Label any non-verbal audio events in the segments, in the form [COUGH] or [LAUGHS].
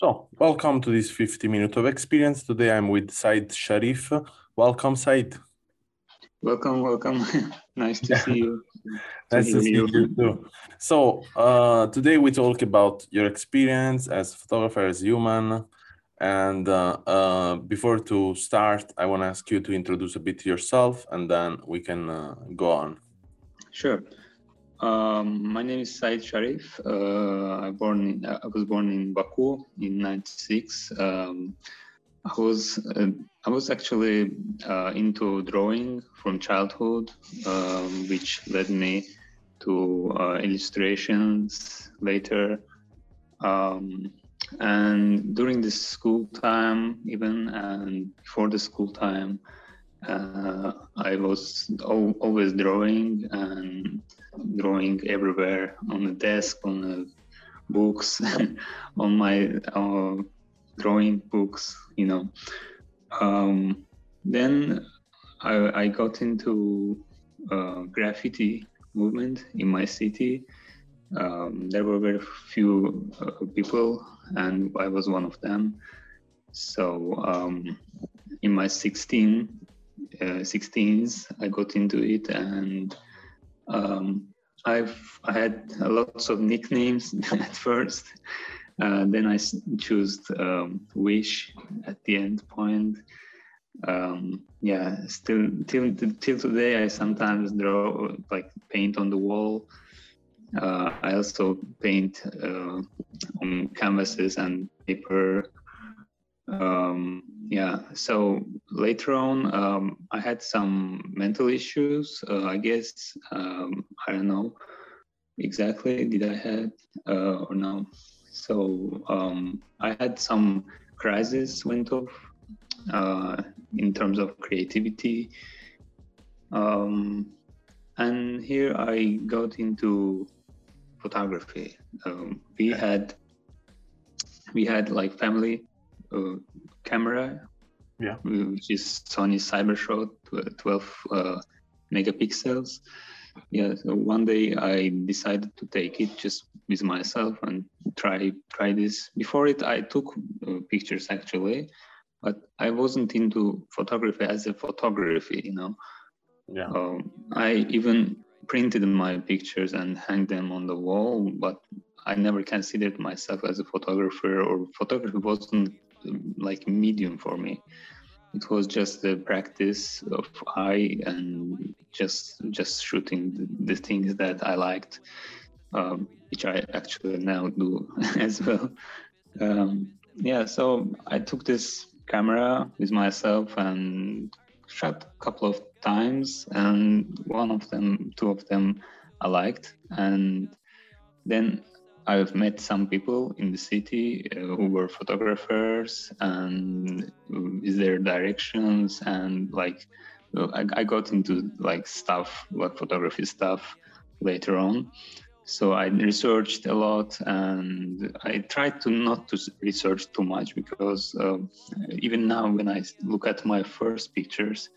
So, welcome to this 50 minute of experience. Today I'm with Said Sharif. Welcome, Said. Welcome, welcome. [LAUGHS] nice to see you. [LAUGHS] Nice to see you too. So, uh, today we talk about your experience as a photographer, as human. And uh, uh, before to start, I want to ask you to introduce a bit yourself and then we can uh, go on. Sure. Um, my name is Said Sharif. Uh, I born in, I was born in Baku in '96. Um, I was uh, I was actually uh, into drawing from childhood, um, which led me to uh, illustrations later. Um, and during the school time, even and before the school time, uh, I was al- always drawing and drawing everywhere on the desk, on the books, [LAUGHS] on my uh, drawing books, you know. Um, then I, I, got into uh, graffiti movement in my city. Um, there were very few uh, people, and I was one of them. So um, in my 16, uh, 16s, I got into it, and um, I've I had lots of nicknames [LAUGHS] at first. Uh, then I chose um, Wish at the end point. Um, yeah, still till till today, I sometimes draw like paint on the wall. Uh, I also paint uh, on canvases and paper. Um, yeah, so later on, um, I had some mental issues. Uh, I guess um, I don't know exactly did I had uh, or no. So um, I had some crisis went off uh, in terms of creativity. Um, and here I got into photography. Um, we had we had like family camera, yeah, which is Sony Cybershot 12 uh, megapixels. Yeah, so one day I decided to take it just with myself and try try this. Before it, I took uh, pictures actually, but I wasn't into photography as a photography, you know. Yeah. Um, I even printed my pictures and hang them on the wall, but I never considered myself as a photographer, or photography wasn't like medium for me. It was just the practice of eye and just just shooting the, the things that I liked, um, which I actually now do [LAUGHS] as well. Um, yeah, so I took this camera with myself and shot a couple of times, and one of them, two of them, I liked, and then I've met some people in the city uh, who were photographers and with their directions and like I, I, got into like stuff like photography stuff later on. So i researched a lot and i tried to not to research too much because uh, even now when i look at my first pictures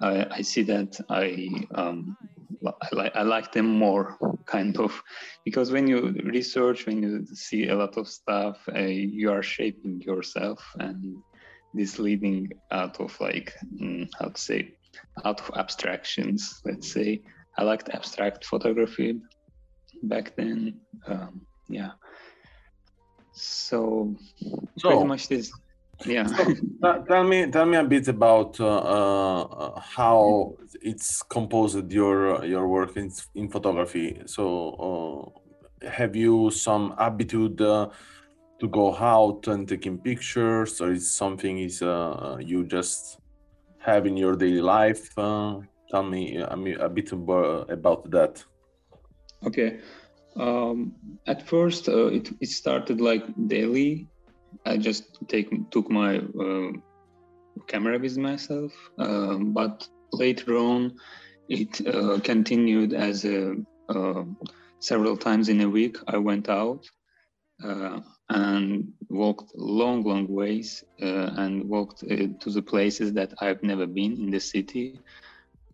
i, I see that i um, I like I like them more, kind of, because when you research, when you see a lot of stuff, uh, you are shaping yourself, and this leading out of like mm, how to say, out of abstractions. Let's say I liked abstract photography back then. Um, yeah. So, so pretty much this yeah. So, [LAUGHS] tell me tell me a bit about uh, uh, how it's composed your your work in, in photography. So uh, have you some habitude uh, to go out and taking pictures or is something is uh, you just have in your daily life? Uh, tell me I mean, a bit about that. Okay. Um, at first, uh, it, it started like daily. I just take took my uh, camera with myself, um, but later on, it uh, continued as a, uh, several times in a week. I went out uh, and walked long, long ways uh, and walked to the places that I've never been in the city.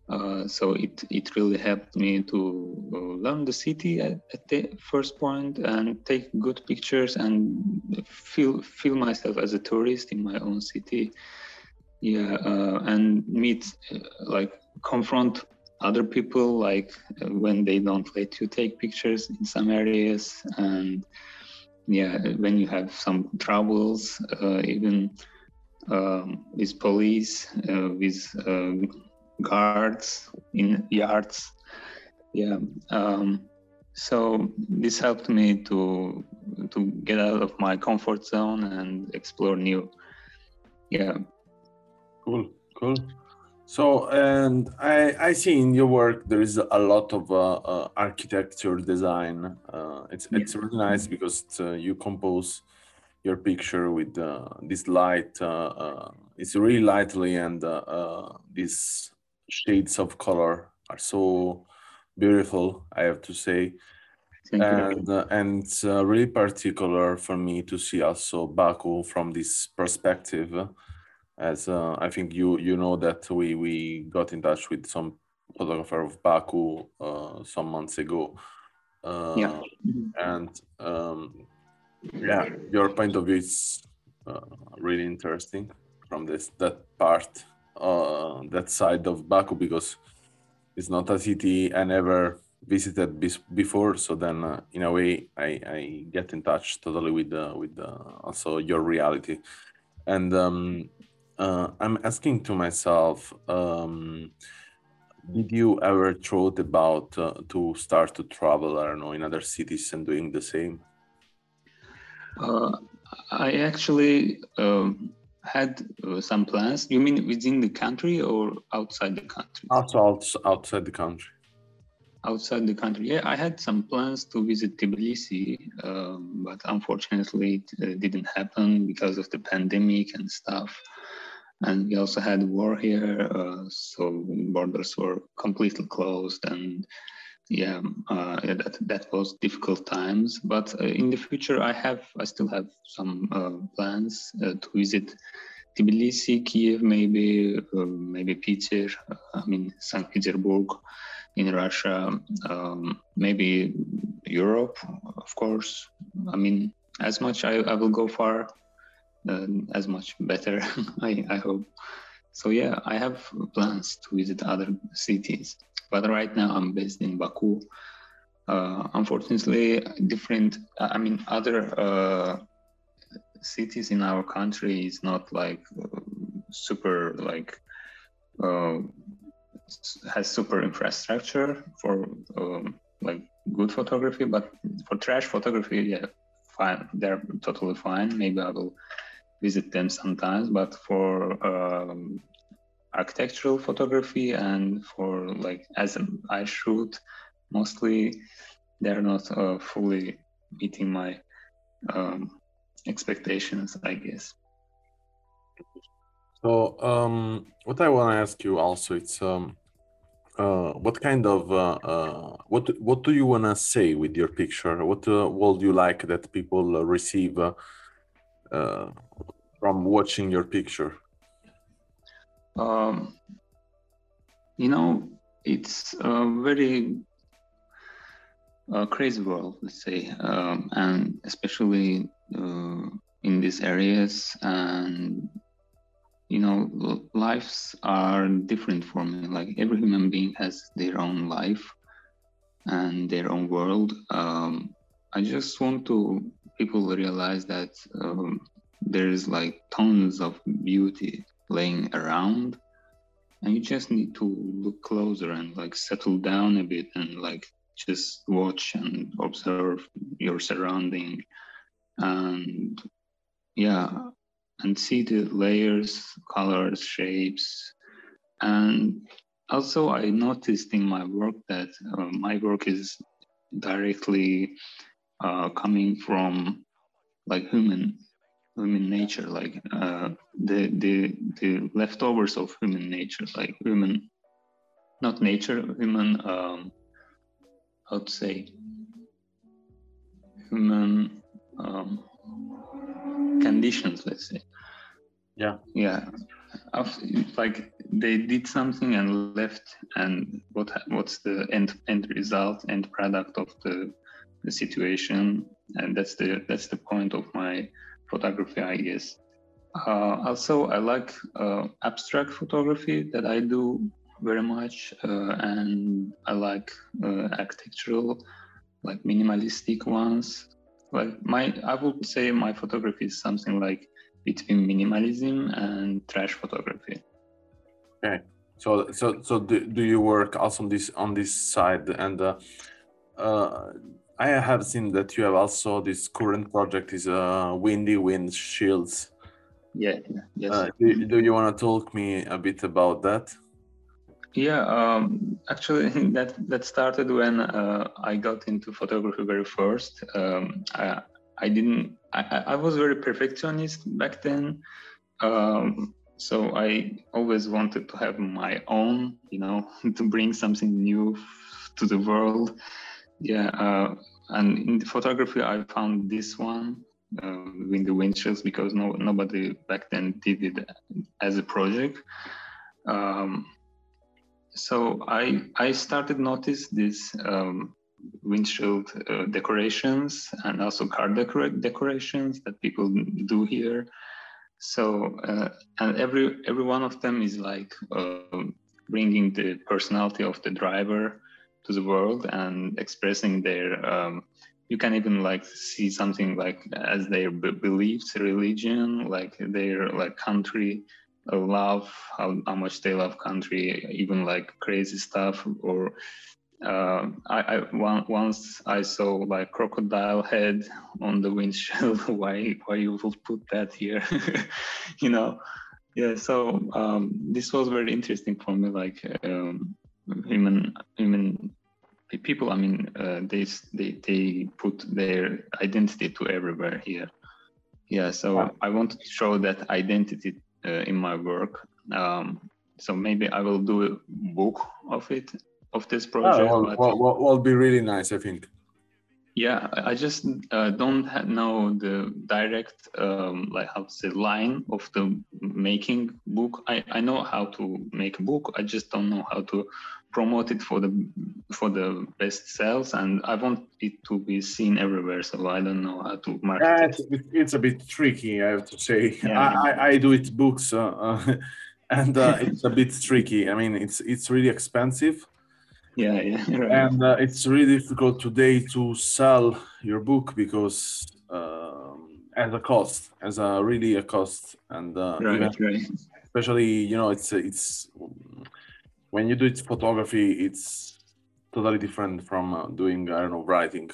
Uh, so it, it really helped me to uh, learn the city at, at, the first point and take good pictures and feel feel myself as a tourist in my own city. Yeah uh, and meet uh, like confront other people like uh, when they don't let you take pictures in some areas. And yeah when you have some troubles even um, with police with guards in yards. Yeah. Um, so this helped me to to get out of my comfort zone and explore new. Yeah. Cool. Cool. So, and I, I see in your work there is a lot of uh, uh, architecture design. Uh, it's yeah. it's really nice because uh, you compose your picture with uh, this light. Uh, it's really lightly and this shades of color are so beautiful i have to say. Thank and uh, and it's uh, really particular for me to see also baku from this perspective as uh, i think you you know that we we got in touch with some photographer of baku uh, some months ago. Uh, yeah. and um, yeah your point of view is uh, really interesting from this that part uh, that side of Baku because it's not a city I never visited before. So then, uh, in a way, I, I get in touch totally with uh, with also your reality, and um, uh, I'm asking to myself. Um, did you ever thought about uh, to start to travel i don't know in other cities and doing the same uh, i actually um, had uh, some plans. You mean within the country or outside the country? Outside, outside the country. Outside the country, yeah. I had some plans to visit Tbilisi, um, but unfortunately, it uh, didn't happen because of the pandemic and stuff. And we also had war here, uh, so borders were completely closed, and yeah, uh, that that was difficult times. But uh, in the future, I have I still have some uh, plans uh, to visit Tbilisi, Kiev, maybe uh, maybe Peter, uh, I mean Saint Petersburg in Russia, um, maybe Europe, of course. I mean, as much I, I will go far, as much better. [LAUGHS] I, I hope. So yeah, I have plans to visit other cities but right now I'm based in Baku. Uh, unfortunately, different, I mean, other uh, cities in our country is not like uh, super, like, uh, has super infrastructure for um, like good photography, but for trash photography, yeah, fine, they're totally fine. Maybe I will visit them sometimes, but for um, architectural photography and for like as I shoot, mostly they're not uh, fully meeting my um, expectations, I guess. So, um, what I want to ask you also, it's um, uh, what kind of uh, uh, what what do you want to say with your picture? What uh, would you like that people receive uh, uh, from watching your picture? um, you know, it's a very uh, crazy world, let's say, um, and especially uh, in these areas. And you know, lives are different for me. Like every human being has their own life and their own world. Um, I just want to people realize that um, there is like tons of beauty laying around and you just need to look closer and like settle down a bit and like just watch and observe your surrounding. And yeah and see the layers colors shapes. And also i noticed in my work that uh, my work is directly uh, coming from like human human nature, like uh, the the the leftovers of human nature, like human, not nature, human. Um, how to say? Human um, conditions, let's say. Yeah. Yeah. Like they did something and left, and what what's the end end result, end product of the the situation, and that's the that's the point of my photography, I guess. Uh, also, I like uh, abstract photography that I do very much, uh, and I like uh, architectural, like minimalistic ones. Like my, I would say my photography is something like between minimalism and trash photography. Okay, so so so do, do you work also on this on this side and? I have seen that you have also this current project is uh, windy windshields. Yeah, yes. Uh, do, do, you want to talk me a bit about that? Yeah, um, actually, [LAUGHS] that that started when uh, I got into photography very first. Um, I, I didn't. I, I was very perfectionist back then, um, so I always wanted to have my own. You know, [LAUGHS] to bring something new to the world yeah, uh, and in photography, I found this one uh, with the windshields because no nobody back then did it as a project. Um, so I I started notice this um, windshield uh, decorations and also car decor- decorations that people do here. So uh, and every every one of them is like uh, bringing the personality of the driver to the world and expressing their um, you can even like see something like as their b- beliefs religion like their like country love how, how much they love country even like crazy stuff or uh, I, I once I saw like crocodile head on the windshield. [LAUGHS] why why you would put that here? [LAUGHS] you know, yeah. So um, this was very interesting for me. Like um, human human people i mean uh, they they they put their identity to everywhere here. Yeah so wow. i want to show that identity uh, in my work. Um, so maybe i will do a book of it of this project oh, well, well, well, be really nice i think yeah i just uh, don't know the direct um, like how to say line of the making book I, I know how to make a book i just don't know how to promote it for the for the best sales and i want it to be seen everywhere so i don't know how to market yeah, it's, it. it's a bit tricky i have to say yeah. I, I, I do it books uh, uh, [LAUGHS] and uh, it's a bit tricky i mean it's it's really expensive yeah yeah [LAUGHS] right. and uh, it's really difficult today to sell your book because um, as a cost as a really a cost and uh, right, even, right. especially you know it's it's when you do it photography it's totally different from uh, doing i don't know writing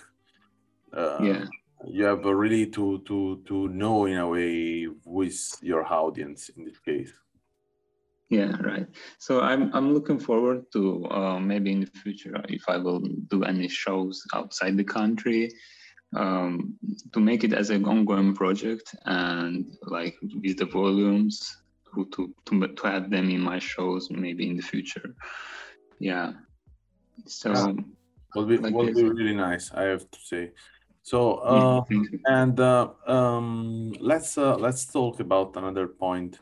uh, yeah you have really to to to know in a way who is your audience in this case yeah, right. So I'm I'm looking forward to uh, maybe in the future if I will do any shows outside the country um, to make it as an ongoing project and like with the volumes to to to, to have them in my shows maybe in the future. Yeah. So yeah. will be like will be really nice. I have to say. So uh, yeah, and uh, um, let's uh, let's talk about another point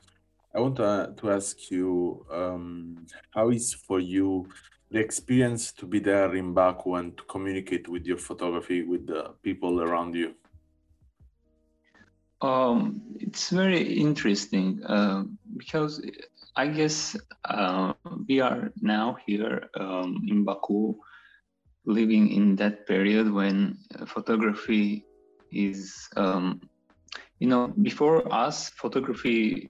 I want to, to ask you um, how is for you the experience to be there in Baku and to communicate with your photography with the people around you? Um, it's very interesting uh, because I guess uh, we are now here um, in Baku living in that period when photography is, um, you know, before us, photography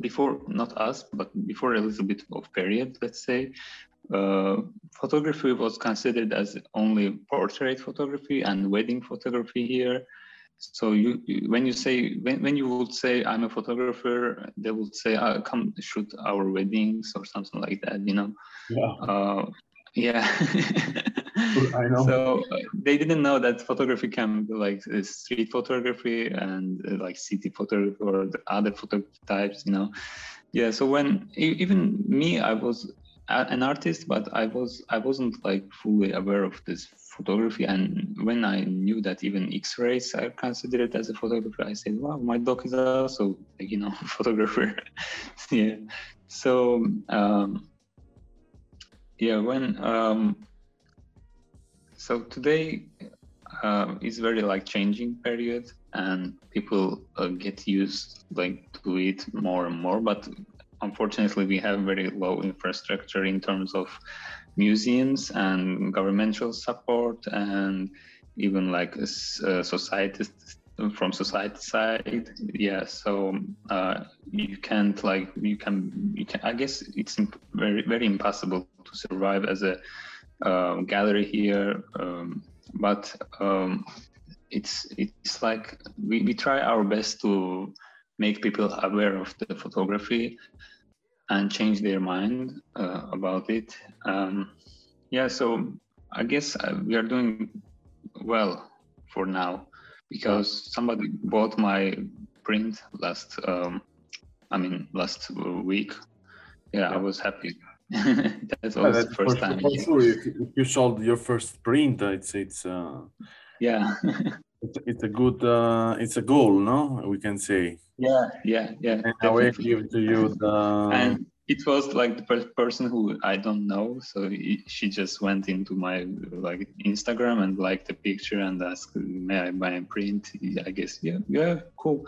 before not us but before a little bit of period let's say uh, photography was considered as only portrait photography and wedding photography here. So you, you, when you say when, when you would say i'm a photographer they would say oh, come shoot our weddings or something like that you know? Yeah. Uh, yeah [LAUGHS] [LAUGHS] I know. So they didn't know that photography can be like street photography and uh, like city photography or the other photo types, you know. Yeah. So when even me, I was an artist, but I was I wasn't like fully aware of this photography. And when I knew that even X-rays are considered as a photographer, I said, "Wow, my dog is also like, you know [LAUGHS] photographer." [LAUGHS] yeah. So um, yeah, when um, so today uh, is very like changing period, and people uh, get used like to it more and more. But unfortunately, we have very low infrastructure in terms of museums and governmental support, and even like uh, society from society side yeah so uh, you can't like you can you can i guess it's very very impossible to survive as a um, gallery here um, but um, it's it's like we, we try our best to make people aware of the photography and change their mind uh, about it. Um, yeah so i guess uh, we are doing well for now because somebody bought my print last um i mean last week. Yeah, i was happy [LAUGHS] that was Yeah, the that's first for, time for sure. If, if you sold your first print, it's it's uh, yeah it's, it's a good uh, it's a goal, no? We can say. yeah yeah yeah And I will give to you the. and it was like the per- person who i don't know so he, she just went into my like instagram and liked the picture and asked may i buy a print i guess yeah yeah cool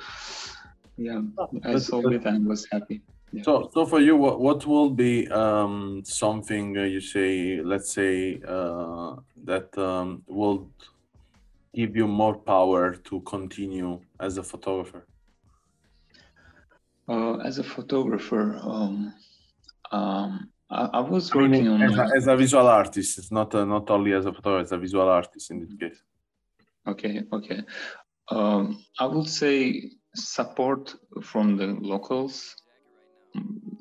yeah i That's- sold it and was happy So, so for you, what, what will be um, something uh, you say, let's say, uh, that um, will give you more power to continue as a photographer? Uh, as a photographer, um, um, I, I was I mean, working on as, a, as a visual artist, it's not uh, not only as a photographer, as a visual artist in this case. okay, okay. Um, I would say support from the locals.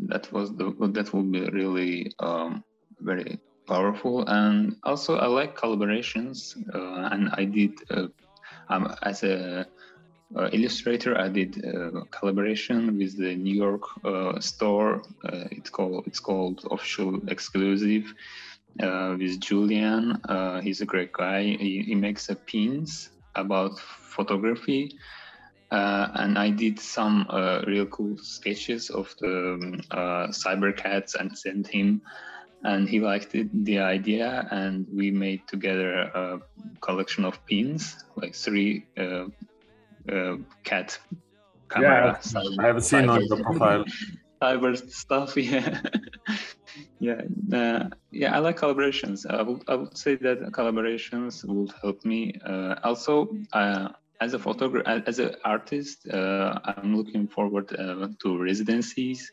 That was the that would be really um, very powerful, and also I like collaborations, uh, and I did uh, um, as a uh, illustrator. I did uh, collaboration with the New York uh, store. Uh, it's called it's called Official Exclusive with Julian. He's a great guy. He, he makes uh, pins about photography. Uh, and I did some uh, real cool sketches of the um, uh, cyber cats and sent him, and he liked it, the idea, and we made together a collection of pins, like three uh, uh, cat camera. cyber- I have seen on your profile. [LAUGHS] cyber stuff [LAUGHS] yeah yeah uh, yeah i like collaborations i would i would say that collaborations would help me uh, also uh, as a photographer as an artist uh, i'm looking forward uh, to residencies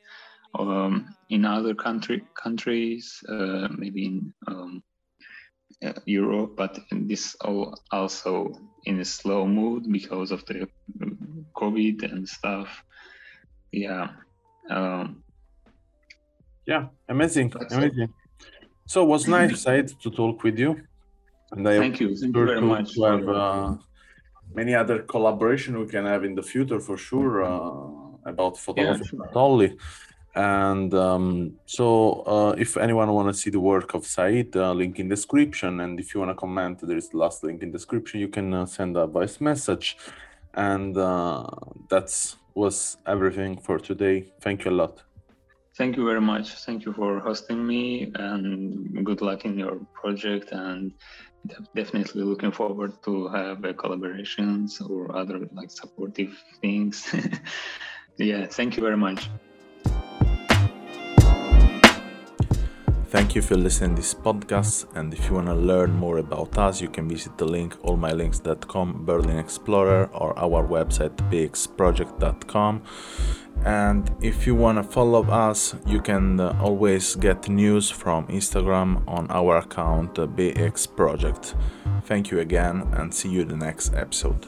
um, in other country countries uh, maybe in um, uh, Europe, but this all also in a slow mood because of the COVID and stuff. Yeah, um, Yeah, amazing, That's it. amazing. So it was nice, to talk with you. And I thank you, thank you very much. to have uh, many other collaboration we can have in the future for sure uh, about photography. Not only and um, so uh, if anyone want to see the work of Said uh, link in description. And if you want to comment there is the last link in description. You can uh, send a voice message. And uh, that's was everything for today. Thank you a lot. Thank you very much. Thank you for hosting me, and good luck in your project. And definitely looking forward to have uh, collaborations or other like supportive things. [LAUGHS] yeah, thank you very much. Thank you for listening to this podcast. And if you want to learn more about us, you can visit the link allmylinks.com, Berlin Explorer, or our website bxproject.com. And if you want to follow us, you can uh, always get news from Instagram on our account uh, BX Project. Thank you again, and see you in the next episode.